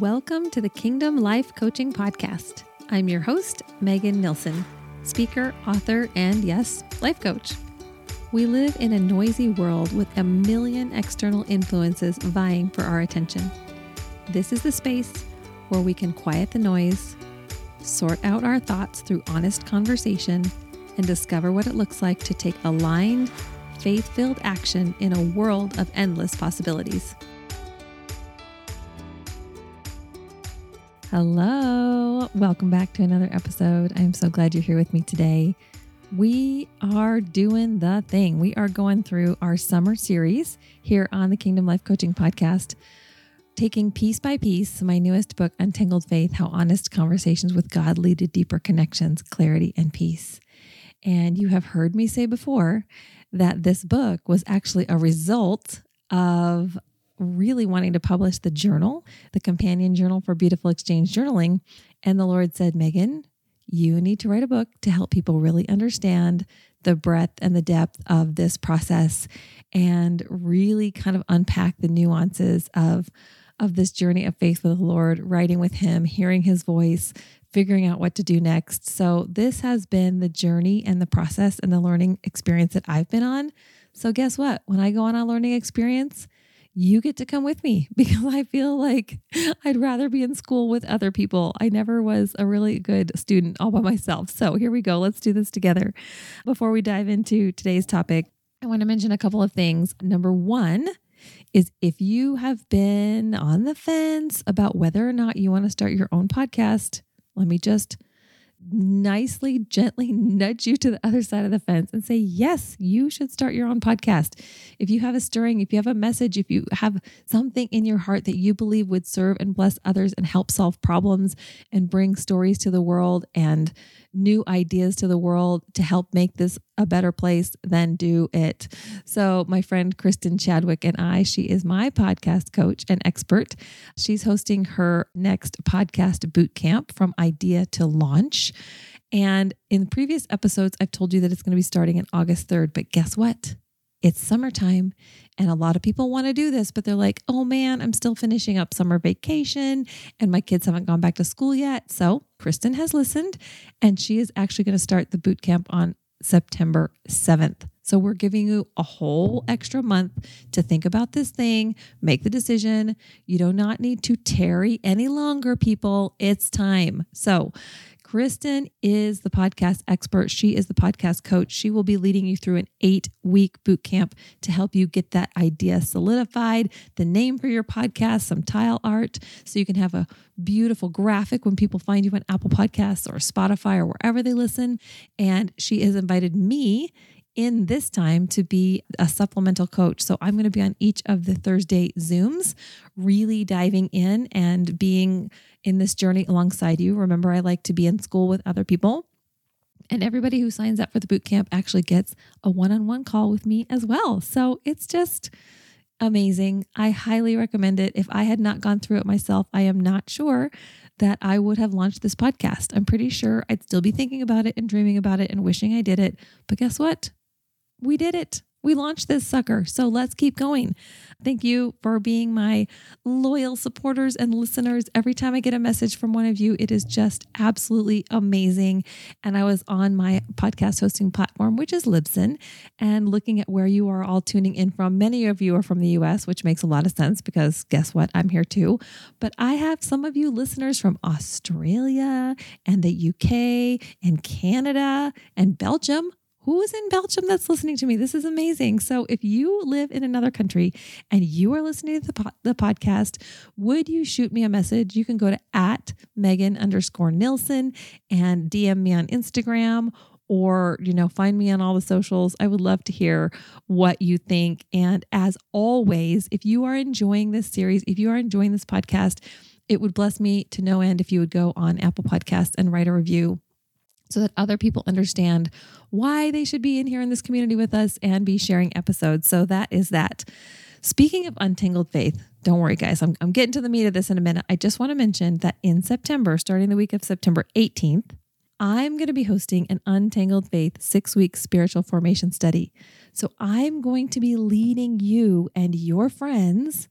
Welcome to the Kingdom Life Coaching Podcast. I'm your host, Megan Nilsson, speaker, author, and yes, life coach. We live in a noisy world with a million external influences vying for our attention. This is the space where we can quiet the noise, sort out our thoughts through honest conversation, and discover what it looks like to take aligned, faith filled action in a world of endless possibilities. Hello, welcome back to another episode. I'm so glad you're here with me today. We are doing the thing. We are going through our summer series here on the Kingdom Life Coaching Podcast, taking piece by piece my newest book, Untangled Faith How Honest Conversations with God Lead to Deeper Connections, Clarity, and Peace. And you have heard me say before that this book was actually a result of really wanting to publish the journal, the companion journal for Beautiful Exchange Journaling. And the Lord said, Megan, you need to write a book to help people really understand the breadth and the depth of this process and really kind of unpack the nuances of of this journey of faith with the Lord, writing with him, hearing his voice, figuring out what to do next. So this has been the journey and the process and the learning experience that I've been on. So guess what? When I go on a learning experience, you get to come with me because I feel like I'd rather be in school with other people. I never was a really good student all by myself. So here we go. Let's do this together. Before we dive into today's topic, I want to mention a couple of things. Number one, is if you have been on the fence about whether or not you want to start your own podcast, let me just nicely, gently nudge you to the other side of the fence and say, yes, you should start your own podcast. If you have a stirring, if you have a message, if you have something in your heart that you believe would serve and bless others and help solve problems and bring stories to the world and new ideas to the world to help make this a better place, then do it. So, my friend Kristen Chadwick and I, she is my podcast coach and expert. She's hosting her next podcast boot camp from idea to launch. And in previous episodes, I've told you that it's going to be starting in August 3rd. But guess what? It's summertime and a lot of people want to do this, but they're like, oh man, I'm still finishing up summer vacation and my kids haven't gone back to school yet. So Kristen has listened and she is actually going to start the boot camp on September 7th. So we're giving you a whole extra month to think about this thing, make the decision. You do not need to tarry any longer, people. It's time. So Kristen is the podcast expert. She is the podcast coach. She will be leading you through an eight week boot camp to help you get that idea solidified, the name for your podcast, some tile art, so you can have a beautiful graphic when people find you on Apple Podcasts or Spotify or wherever they listen. And she has invited me in this time to be a supplemental coach. So I'm going to be on each of the Thursday Zooms, really diving in and being in this journey alongside you. Remember, I like to be in school with other people. And everybody who signs up for the boot camp actually gets a one on one call with me as well. So it's just amazing. I highly recommend it. If I had not gone through it myself, I am not sure that I would have launched this podcast. I'm pretty sure I'd still be thinking about it and dreaming about it and wishing I did it. But guess what? We did it we launched this sucker. So let's keep going. Thank you for being my loyal supporters and listeners. Every time I get a message from one of you, it is just absolutely amazing. And I was on my podcast hosting platform, which is Libsyn, and looking at where you are all tuning in from. Many of you are from the US, which makes a lot of sense because guess what? I'm here too. But I have some of you listeners from Australia and the UK and Canada and Belgium who's in Belgium that's listening to me? This is amazing. So, if you live in another country and you are listening to the, po- the podcast, would you shoot me a message? You can go to at Megan underscore Nilsson and DM me on Instagram or you know find me on all the socials i would love to hear what you think and as always if you are enjoying this series if you are enjoying this podcast it would bless me to no end if you would go on apple podcasts and write a review so that other people understand why they should be in here in this community with us and be sharing episodes. So that is that. Speaking of untangled faith, don't worry, guys, I'm, I'm getting to the meat of this in a minute. I just want to mention that in September, starting the week of September 18th, I'm going to be hosting an Untangled Faith six week spiritual formation study. So I'm going to be leading you and your friends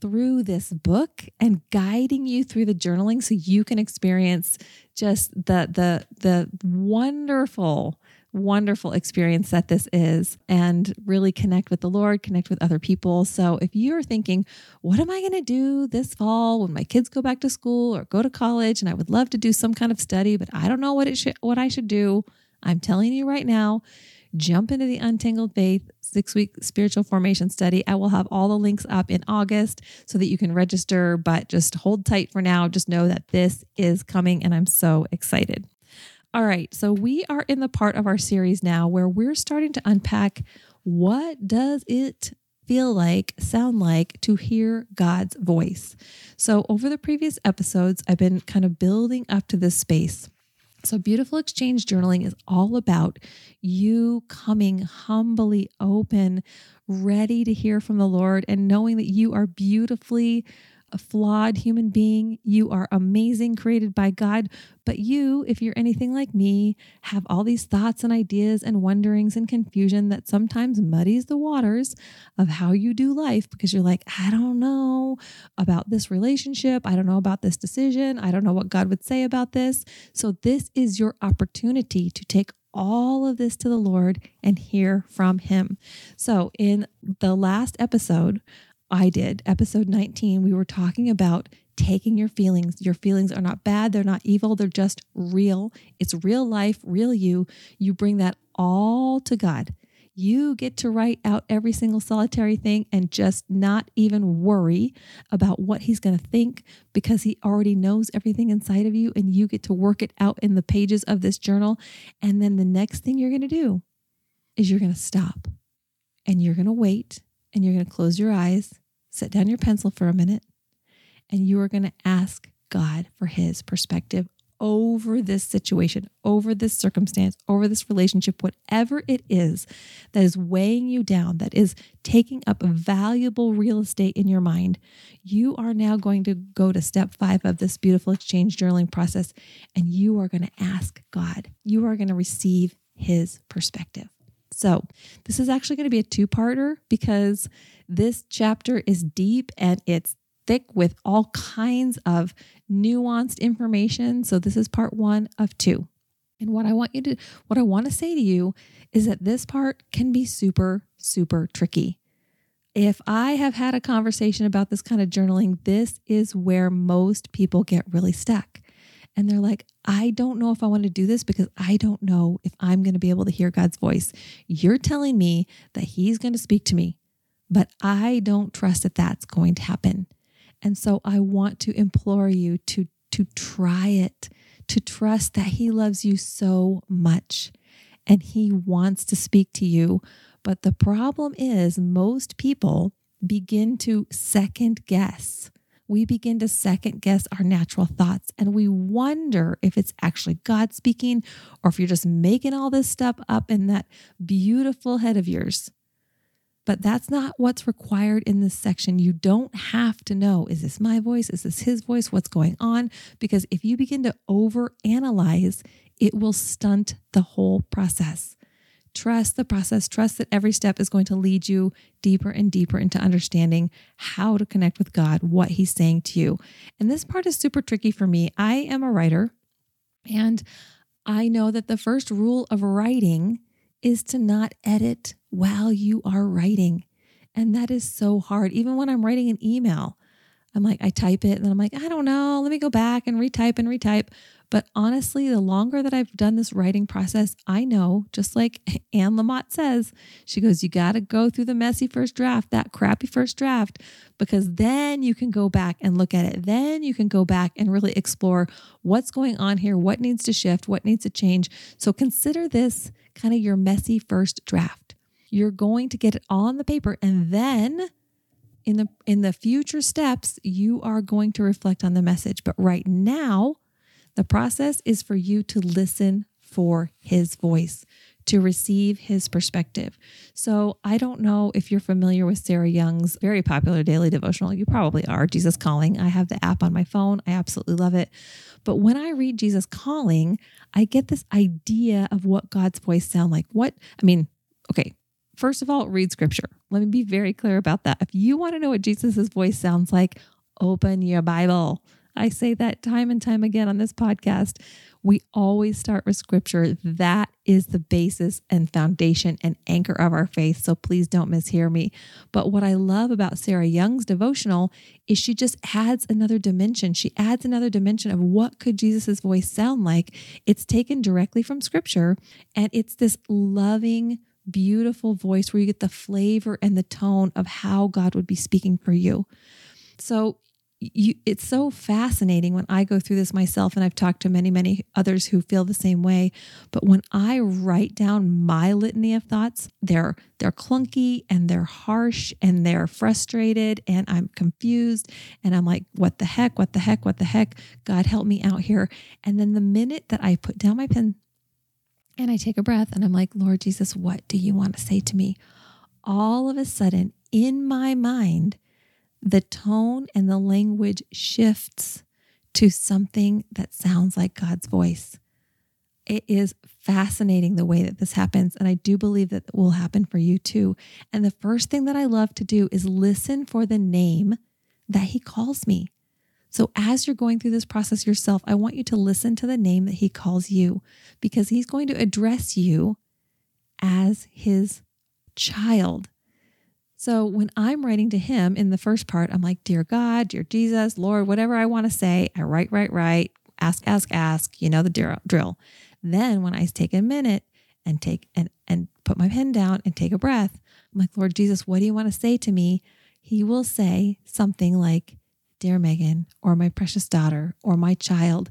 through this book and guiding you through the journaling so you can experience just the the the wonderful wonderful experience that this is and really connect with the Lord, connect with other people. So if you're thinking, what am I going to do this fall when my kids go back to school or go to college and I would love to do some kind of study, but I don't know what it should what I should do, I'm telling you right now, jump into the Untangled Faith six week spiritual formation study. I will have all the links up in August so that you can register, but just hold tight for now. Just know that this is coming and I'm so excited. All right, so we are in the part of our series now where we're starting to unpack what does it feel like, sound like to hear God's voice. So, over the previous episodes, I've been kind of building up to this space so, beautiful exchange journaling is all about you coming humbly open, ready to hear from the Lord, and knowing that you are beautifully a flawed human being. You are amazing, created by God. But you, if you're anything like me, have all these thoughts and ideas and wonderings and confusion that sometimes muddies the waters of how you do life because you're like, I don't know about this relationship. I don't know about this decision. I don't know what God would say about this. So, this is your opportunity to take all of this to the Lord and hear from Him. So, in the last episode, I did, episode 19, we were talking about taking your feelings. Your feelings are not bad, they're not evil, they're just real. It's real life, real you. You bring that all to God. You get to write out every single solitary thing and just not even worry about what he's going to think because he already knows everything inside of you and you get to work it out in the pages of this journal. And then the next thing you're going to do is you're going to stop and you're going to wait and you're going to close your eyes set down your pencil for a minute, and you are going to ask God for his perspective over this situation, over this circumstance, over this relationship, whatever it is that is weighing you down, that is taking up valuable real estate in your mind, you are now going to go to step five of this beautiful exchange journaling process and you are going to ask God. You are going to receive his perspective. So, this is actually going to be a two parter because this chapter is deep and it's thick with all kinds of nuanced information. So this is part 1 of 2. And what I want you to what I want to say to you is that this part can be super super tricky. If I have had a conversation about this kind of journaling, this is where most people get really stuck. And they're like, I don't know if I want to do this because I don't know if I'm going to be able to hear God's voice. You're telling me that He's going to speak to me but I don't trust that that's going to happen. And so I want to implore you to, to try it, to trust that He loves you so much and He wants to speak to you. But the problem is, most people begin to second guess. We begin to second guess our natural thoughts and we wonder if it's actually God speaking or if you're just making all this stuff up in that beautiful head of yours. But that's not what's required in this section. You don't have to know is this my voice? Is this his voice? What's going on? Because if you begin to over analyze, it will stunt the whole process. Trust the process. Trust that every step is going to lead you deeper and deeper into understanding how to connect with God, what He's saying to you. And this part is super tricky for me. I am a writer, and I know that the first rule of writing is to not edit while you are writing. And that is so hard. Even when I'm writing an email, I'm like, I type it and then I'm like, I don't know, let me go back and retype and retype. But honestly, the longer that I've done this writing process, I know, just like Anne Lamott says, she goes, You got to go through the messy first draft, that crappy first draft, because then you can go back and look at it. Then you can go back and really explore what's going on here, what needs to shift, what needs to change. So consider this kind of your messy first draft. You're going to get it all on the paper and then in the in the future steps you are going to reflect on the message but right now the process is for you to listen for his voice to receive his perspective. So, I don't know if you're familiar with Sarah Young's very popular daily devotional. You probably are, Jesus Calling. I have the app on my phone. I absolutely love it. But when I read Jesus Calling, I get this idea of what God's voice sound like. What I mean, okay, first of all, read scripture. Let me be very clear about that. If you want to know what Jesus' voice sounds like, open your Bible. I say that time and time again on this podcast. We always start with scripture. That is the basis and foundation and anchor of our faith. So please don't mishear me. But what I love about Sarah Young's devotional is she just adds another dimension. She adds another dimension of what could Jesus' voice sound like. It's taken directly from scripture and it's this loving, beautiful voice where you get the flavor and the tone of how God would be speaking for you. So you, it's so fascinating when I go through this myself, and I've talked to many, many others who feel the same way. But when I write down my litany of thoughts, they're they're clunky and they're harsh and they're frustrated and I'm confused and I'm like, what the heck? What the heck? What the heck? God help me out here. And then the minute that I put down my pen and I take a breath and I'm like, Lord Jesus, what do you want to say to me? All of a sudden, in my mind the tone and the language shifts to something that sounds like God's voice. It is fascinating the way that this happens. And I do believe that it will happen for you too. And the first thing that I love to do is listen for the name that He calls me. So as you're going through this process yourself, I want you to listen to the name that He calls you because He's going to address you as His child. So when I'm writing to him in the first part, I'm like, Dear God, dear Jesus, Lord, whatever I want to say, I write, write, write, ask, ask, ask, you know the drill. Then when I take a minute and take and and put my pen down and take a breath, I'm like, Lord Jesus, what do you want to say to me? He will say something like, Dear Megan, or my precious daughter, or my child.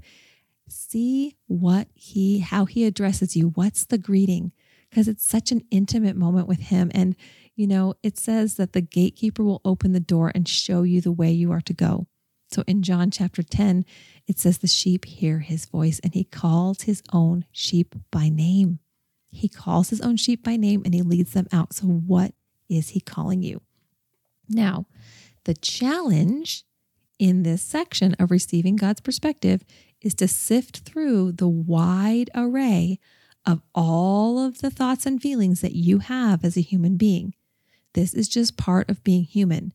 See what he how he addresses you. What's the greeting? Because it's such an intimate moment with him. And you know, it says that the gatekeeper will open the door and show you the way you are to go. So in John chapter 10, it says the sheep hear his voice and he calls his own sheep by name. He calls his own sheep by name and he leads them out. So, what is he calling you? Now, the challenge in this section of receiving God's perspective is to sift through the wide array of all of the thoughts and feelings that you have as a human being. This is just part of being human.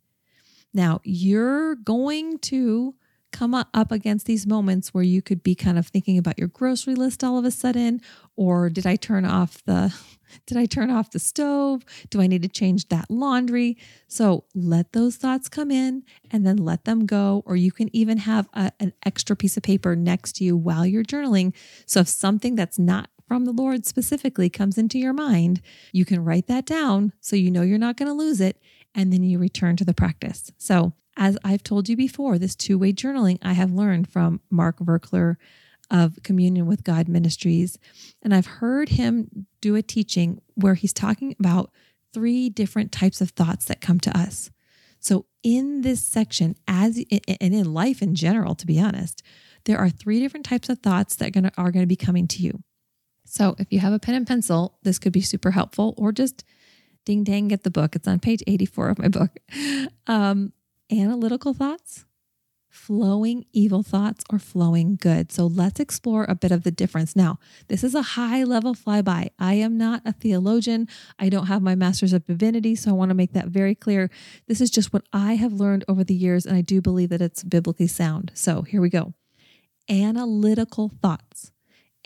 Now, you're going to come up against these moments where you could be kind of thinking about your grocery list all of a sudden or did I turn off the did I turn off the stove? Do I need to change that laundry? So let those thoughts come in and then let them go. Or you can even have a, an extra piece of paper next to you while you're journaling. So if something that's not from the Lord specifically comes into your mind, you can write that down so you know you're not going to lose it. And then you return to the practice. So, as I've told you before, this two way journaling I have learned from Mark Virkler of Communion with God Ministries. And I've heard him do a teaching where he's talking about three different types of thoughts that come to us. So, in this section, as and in life in general, to be honest, there are three different types of thoughts that are going to be coming to you. So if you have a pen and pencil, this could be super helpful, or just ding dang, get the book. It's on page 84 of my book. Um, analytical thoughts, flowing evil thoughts, or flowing good. So let's explore a bit of the difference. Now, this is a high level flyby. I am not a theologian. I don't have my master's of divinity. So I want to make that very clear. This is just what I have learned over the years, and I do believe that it's biblically sound. So here we go. Analytical thoughts.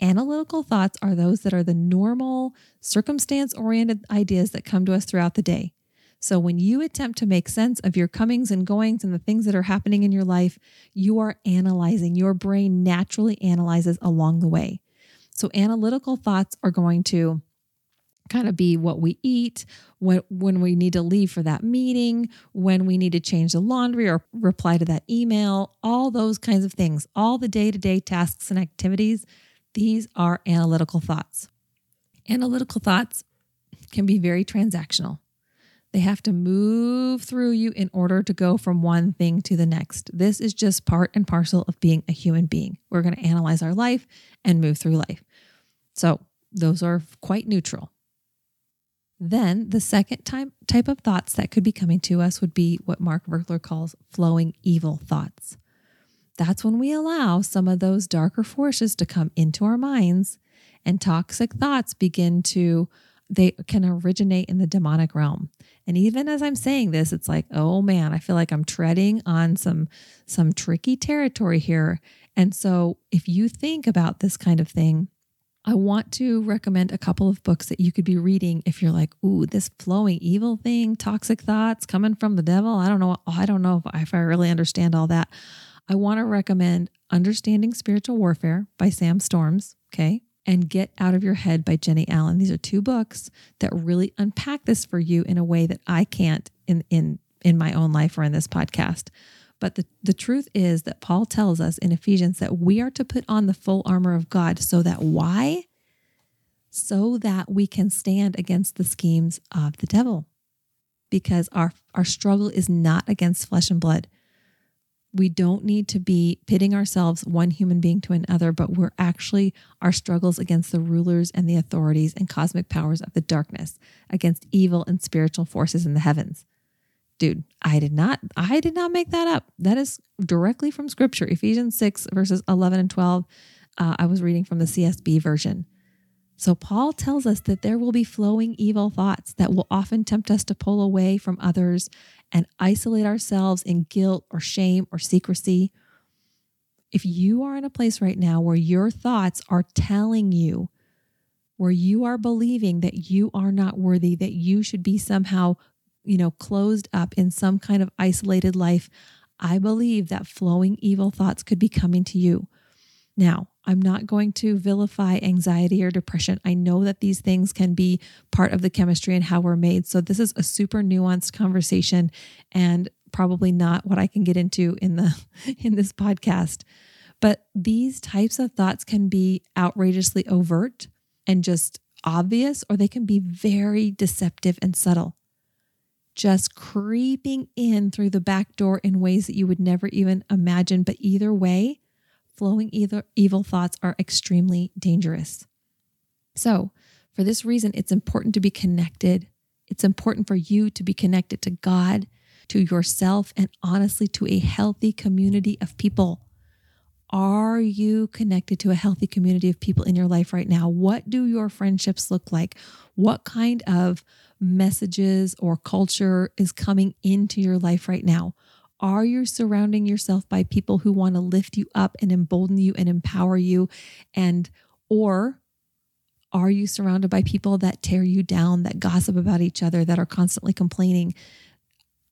Analytical thoughts are those that are the normal, circumstance oriented ideas that come to us throughout the day. So, when you attempt to make sense of your comings and goings and the things that are happening in your life, you are analyzing. Your brain naturally analyzes along the way. So, analytical thoughts are going to kind of be what we eat, when, when we need to leave for that meeting, when we need to change the laundry or reply to that email, all those kinds of things, all the day to day tasks and activities these are analytical thoughts. Analytical thoughts can be very transactional. They have to move through you in order to go from one thing to the next. This is just part and parcel of being a human being. We're going to analyze our life and move through life. So, those are quite neutral. Then, the second type, type of thoughts that could be coming to us would be what Mark Virkler calls flowing evil thoughts that's when we allow some of those darker forces to come into our minds and toxic thoughts begin to they can originate in the demonic realm. And even as I'm saying this, it's like, oh man, I feel like I'm treading on some some tricky territory here. And so if you think about this kind of thing, I want to recommend a couple of books that you could be reading if you're like, ooh, this flowing evil thing, toxic thoughts coming from the devil. I don't know. I don't know if, if I really understand all that. I want to recommend Understanding Spiritual Warfare by Sam Storms. Okay and Get Out of Your Head by Jennie Allen. These are two books that really unpack this for you in a way that I can't in in in my own life or in this podcast. But the, the truth is that Paul tells us in Ephesians that we are to put on the full armor of God so that why? So that we can stand against the schemes of the devil. Because our, our struggle is not against flesh and blood we don't need to be pitting ourselves one human being to another, but we're actually our struggles against the rulers and the authorities and cosmic powers of the darkness, against evil and spiritual forces in the heavens. Dude, I did not I did not make that up. That is directly from scripture. Ephesians 6 verses 11 and 12. Uh, I was reading from the CSB version. So, Paul tells us that there will be flowing evil thoughts that will often tempt us to pull away from others and isolate ourselves in guilt or shame or secrecy. If you are in a place right now where your thoughts are telling you, where you are believing that you are not worthy, that you should be somehow, you know, closed up in some kind of isolated life, I believe that flowing evil thoughts could be coming to you. Now, I'm not going to vilify anxiety or depression. I know that these things can be part of the chemistry and how we're made. So this is a super nuanced conversation and probably not what I can get into in the in this podcast. But these types of thoughts can be outrageously overt and just obvious or they can be very deceptive and subtle. Just creeping in through the back door in ways that you would never even imagine, but either way, flowing either evil thoughts are extremely dangerous. So, for this reason, it's important to be connected. It's important for you to be connected to God, to yourself, and honestly to a healthy community of people. Are you connected to a healthy community of people in your life right now? What do your friendships look like? What kind of messages or culture is coming into your life right now? Are you surrounding yourself by people who want to lift you up and embolden you and empower you? And, or are you surrounded by people that tear you down, that gossip about each other, that are constantly complaining?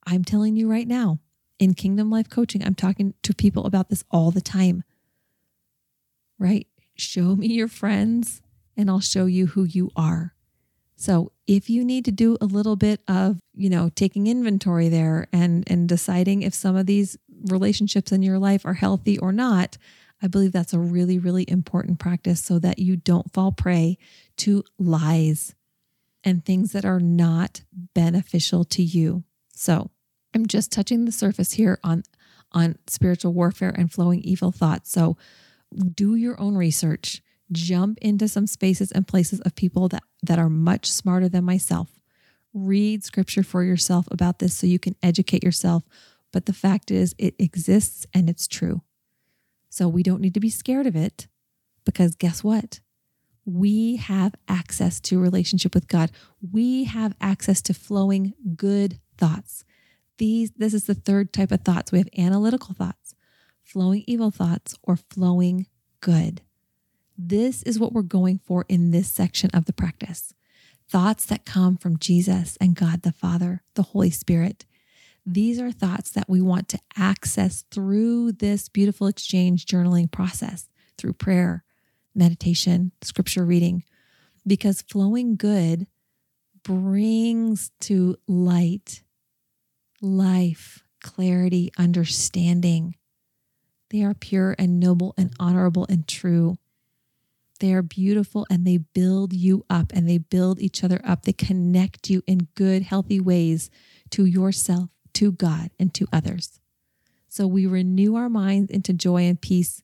I'm telling you right now, in Kingdom Life Coaching, I'm talking to people about this all the time. Right? Show me your friends and I'll show you who you are. So if you need to do a little bit of, you know, taking inventory there and and deciding if some of these relationships in your life are healthy or not, I believe that's a really really important practice so that you don't fall prey to lies and things that are not beneficial to you. So, I'm just touching the surface here on on spiritual warfare and flowing evil thoughts. So, do your own research jump into some spaces and places of people that, that are much smarter than myself. Read scripture for yourself about this so you can educate yourself. But the fact is, it exists and it's true. So we don't need to be scared of it because guess what? We have access to relationship with God. We have access to flowing good thoughts. These this is the third type of thoughts. We have analytical thoughts, flowing evil thoughts, or flowing good. This is what we're going for in this section of the practice thoughts that come from Jesus and God the Father, the Holy Spirit. These are thoughts that we want to access through this beautiful exchange journaling process, through prayer, meditation, scripture reading, because flowing good brings to light life, clarity, understanding. They are pure and noble and honorable and true. They are beautiful and they build you up and they build each other up. They connect you in good, healthy ways to yourself, to God, and to others. So we renew our minds into joy and peace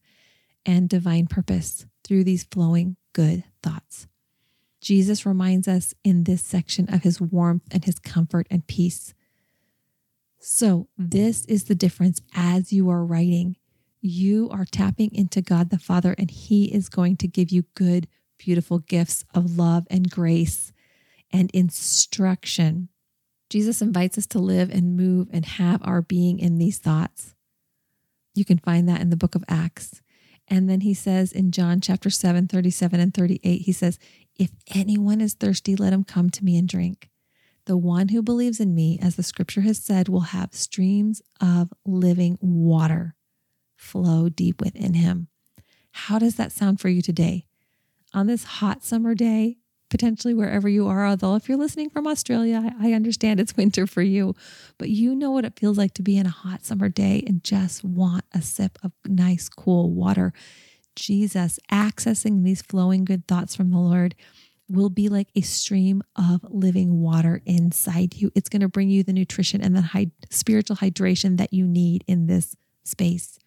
and divine purpose through these flowing good thoughts. Jesus reminds us in this section of his warmth and his comfort and peace. So, this is the difference as you are writing you are tapping into God the Father, and He is going to give you good, beautiful gifts of love and grace and instruction. Jesus invites us to live and move and have our being in these thoughts. You can find that in the book of Acts. And then he says in John chapter 7, 37 and 38, he says, If anyone is thirsty, let him come to me and drink. The one who believes in me, as the scripture has said, will have streams of living water flow deep within him. How does that sound for you today? On this hot summer day, potentially wherever you are, although if you're listening from Australia, I understand it's winter for you, but you know what it feels like to be in a hot summer day and just want a sip of nice, cool water. Jesus accessing these flowing good thoughts from the Lord will be like a stream of living water inside you. It's going to bring you the nutrition and the high, spiritual hydration that you need in this space.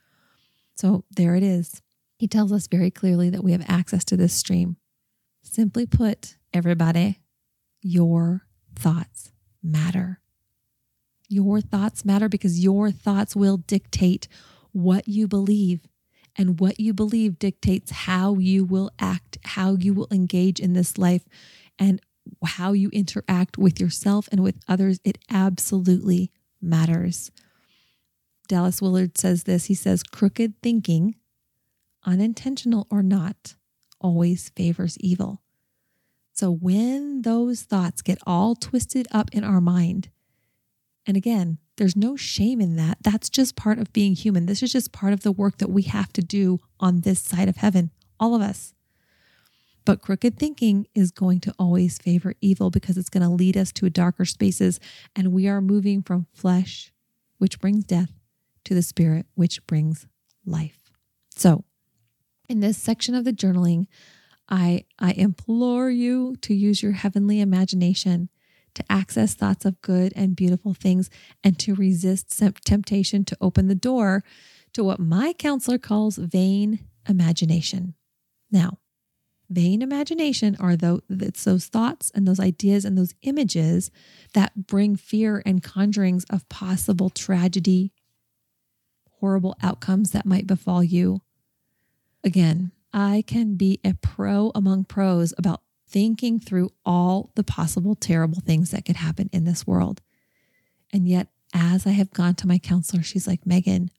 So there it is. He tells us very clearly that we have access to this stream. Simply put, everybody, your thoughts matter. Your thoughts matter because your thoughts will dictate what you believe and what you believe dictates how you will act, how you will engage in this life, and how you interact with yourself and with others. It absolutely matters. Dallas Willard says this he says, crooked thinking, unintentional or not, always favors evil. So when those thoughts get all twisted up in our mind, and again, there's no shame in that. That's just part of being human. This is just part of the work that we have to do on this side of heaven, all of us. But crooked thinking is going to always favor evil because it's going to lead us to darker spaces. And we are moving from flesh, which brings death, to the spirit, which brings life. So, in this section of the journaling, I, I implore you to use your heavenly imagination to access thoughts of good and beautiful things, and to resist temptation to open the door to what my counselor calls vain imagination. Now, vain imagination are those, it's those thoughts and those ideas and those images that bring fear and conjurings of possible tragedy, horrible outcomes that might befall you. Again, I can be a pro among pros about thinking through all the possible terrible things that could happen in this world. And yet, as I have gone to my counselor, she's like, Megan,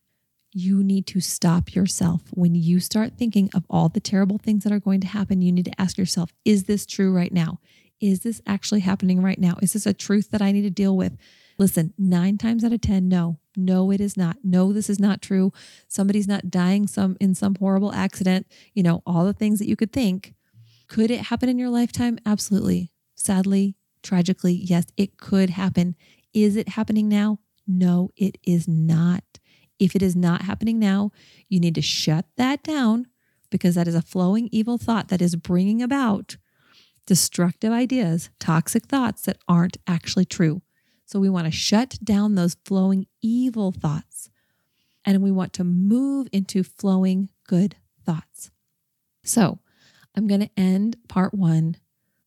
you need to stop yourself. When you start thinking of all the terrible things that are going to happen, you need to ask yourself, is this true right now? Is this actually happening right now? Is this a truth that I need to deal with? Listen, nine times out of 10, no, no, it is not. No, this is not true. Somebody's not dying some in some horrible accident, you know, all the things that you could think. Could it happen in your lifetime? Absolutely. Sadly, tragically, yes, it could happen. Is it happening now? No, it is not. If it is not happening now, you need to shut that down because that is a flowing evil thought that is bringing about destructive ideas, toxic thoughts that aren't actually true. So we want to shut down those flowing evil thoughts and we want to move into flowing good thoughts. So I'm going to end part one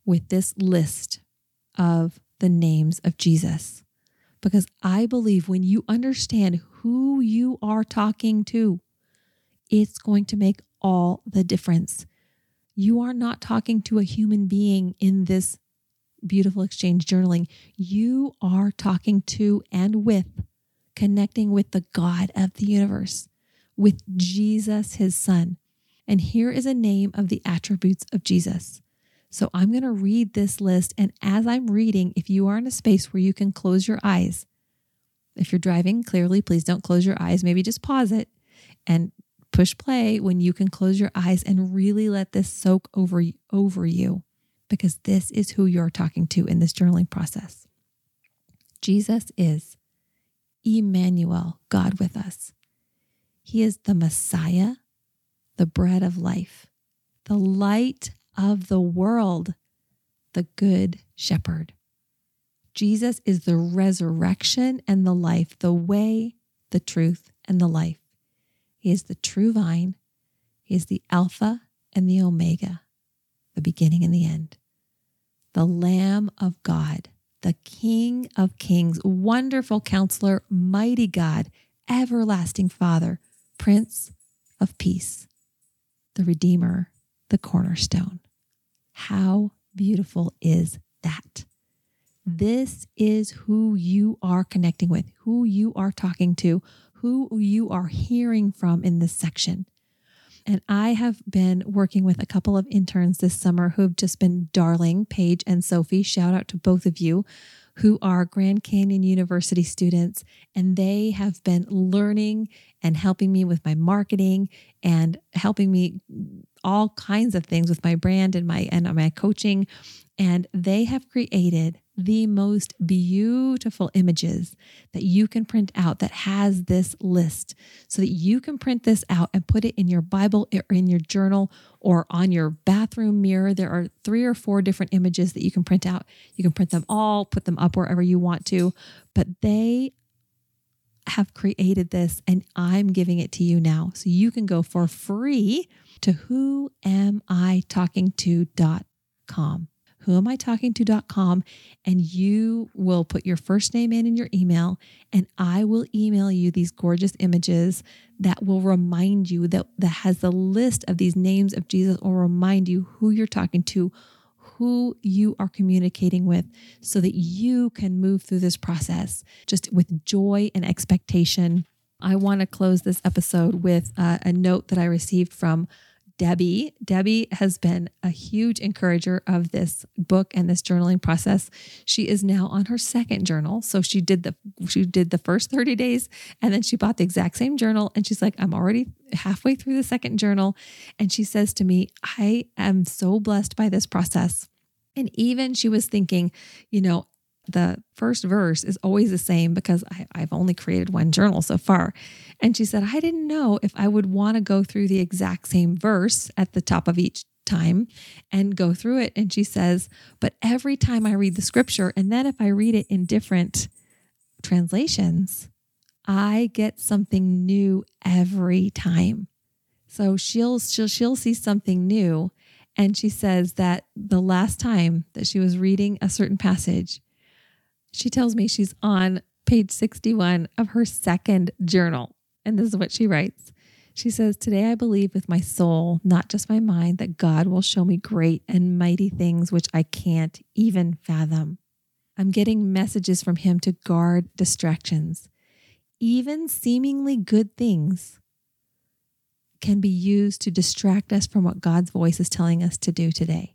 with this list of the names of Jesus because I believe when you understand who you are talking to, it's going to make all the difference. You are not talking to a human being in this beautiful exchange journaling. You are talking to and with, connecting with the God of the universe, with Jesus, his son. And here is a name of the attributes of Jesus. So I'm going to read this list. And as I'm reading, if you are in a space where you can close your eyes, if you're driving, clearly, please don't close your eyes. Maybe just pause it and push play when you can close your eyes and really let this soak over, over you, because this is who you're talking to in this journaling process. Jesus is Emmanuel, God with us. He is the Messiah, the bread of life, the light of the world, the good shepherd. Jesus is the resurrection and the life, the way, the truth, and the life. He is the true vine. He is the Alpha and the Omega, the beginning and the end. The Lamb of God, the King of Kings, wonderful counselor, mighty God, everlasting Father, Prince of Peace the Redeemer, the cornerstone. How beautiful is that? This is who you are connecting with, who you are talking to, who you are hearing from in this section. And I have been working with a couple of interns this summer who've just been darling, Paige and Sophie. Shout out to both of you who are Grand Canyon University students. And they have been learning and helping me with my marketing and helping me all kinds of things with my brand and my and my coaching and they have created the most beautiful images that you can print out that has this list so that you can print this out and put it in your Bible or in your journal or on your bathroom mirror. There are three or four different images that you can print out. You can print them all, put them up wherever you want to, but they have created this and I'm giving it to you now. So you can go for free to whoamitalkingto.com who am I talking to.com and you will put your first name in in your email and I will email you these gorgeous images that will remind you that that has the list of these names of Jesus or remind you who you're talking to who you are communicating with so that you can move through this process just with joy and expectation. I want to close this episode with uh, a note that I received from Debbie. Debbie has been a huge encourager of this book and this journaling process. She is now on her second journal. So she did the she did the first 30 days and then she bought the exact same journal and she's like I'm already halfway through the second journal and she says to me, "I am so blessed by this process." And even she was thinking, you know, the first verse is always the same because I, have only created one journal so far. And she said, I didn't know if I would want to go through the exact same verse at the top of each time and go through it. And she says, but every time I read the scripture, and then if I read it in different translations, I get something new every time. So she'll she'll she'll see something new and she says that the last time that she was reading a certain passage she tells me she's on page 61 of her second journal. And this is what she writes. She says, Today I believe with my soul, not just my mind, that God will show me great and mighty things which I can't even fathom. I'm getting messages from Him to guard distractions. Even seemingly good things can be used to distract us from what God's voice is telling us to do today.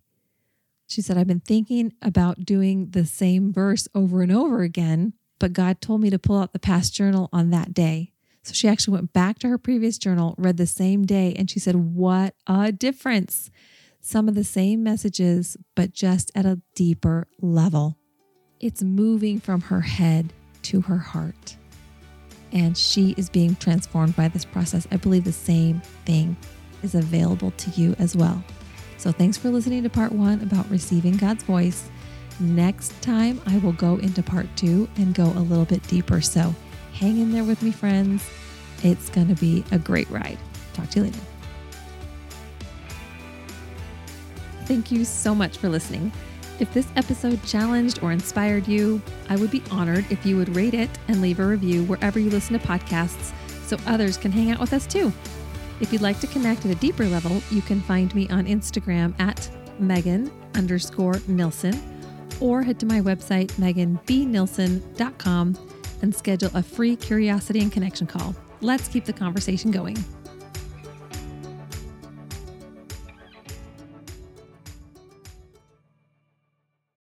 She said, I've been thinking about doing the same verse over and over again, but God told me to pull out the past journal on that day. So she actually went back to her previous journal, read the same day, and she said, What a difference! Some of the same messages, but just at a deeper level. It's moving from her head to her heart. And she is being transformed by this process. I believe the same thing is available to you as well. So thanks for listening to part one about receiving God's voice. Next time, I will go into part two and go a little bit deeper. So hang in there with me, friends. It's going to be a great ride. Talk to you later. Thank you so much for listening. If this episode challenged or inspired you, I would be honored if you would rate it and leave a review wherever you listen to podcasts so others can hang out with us too. If you'd like to connect at a deeper level, you can find me on Instagram at Megan underscore Nilsson or head to my website, meganbnilsson.com, and schedule a free curiosity and connection call. Let's keep the conversation going.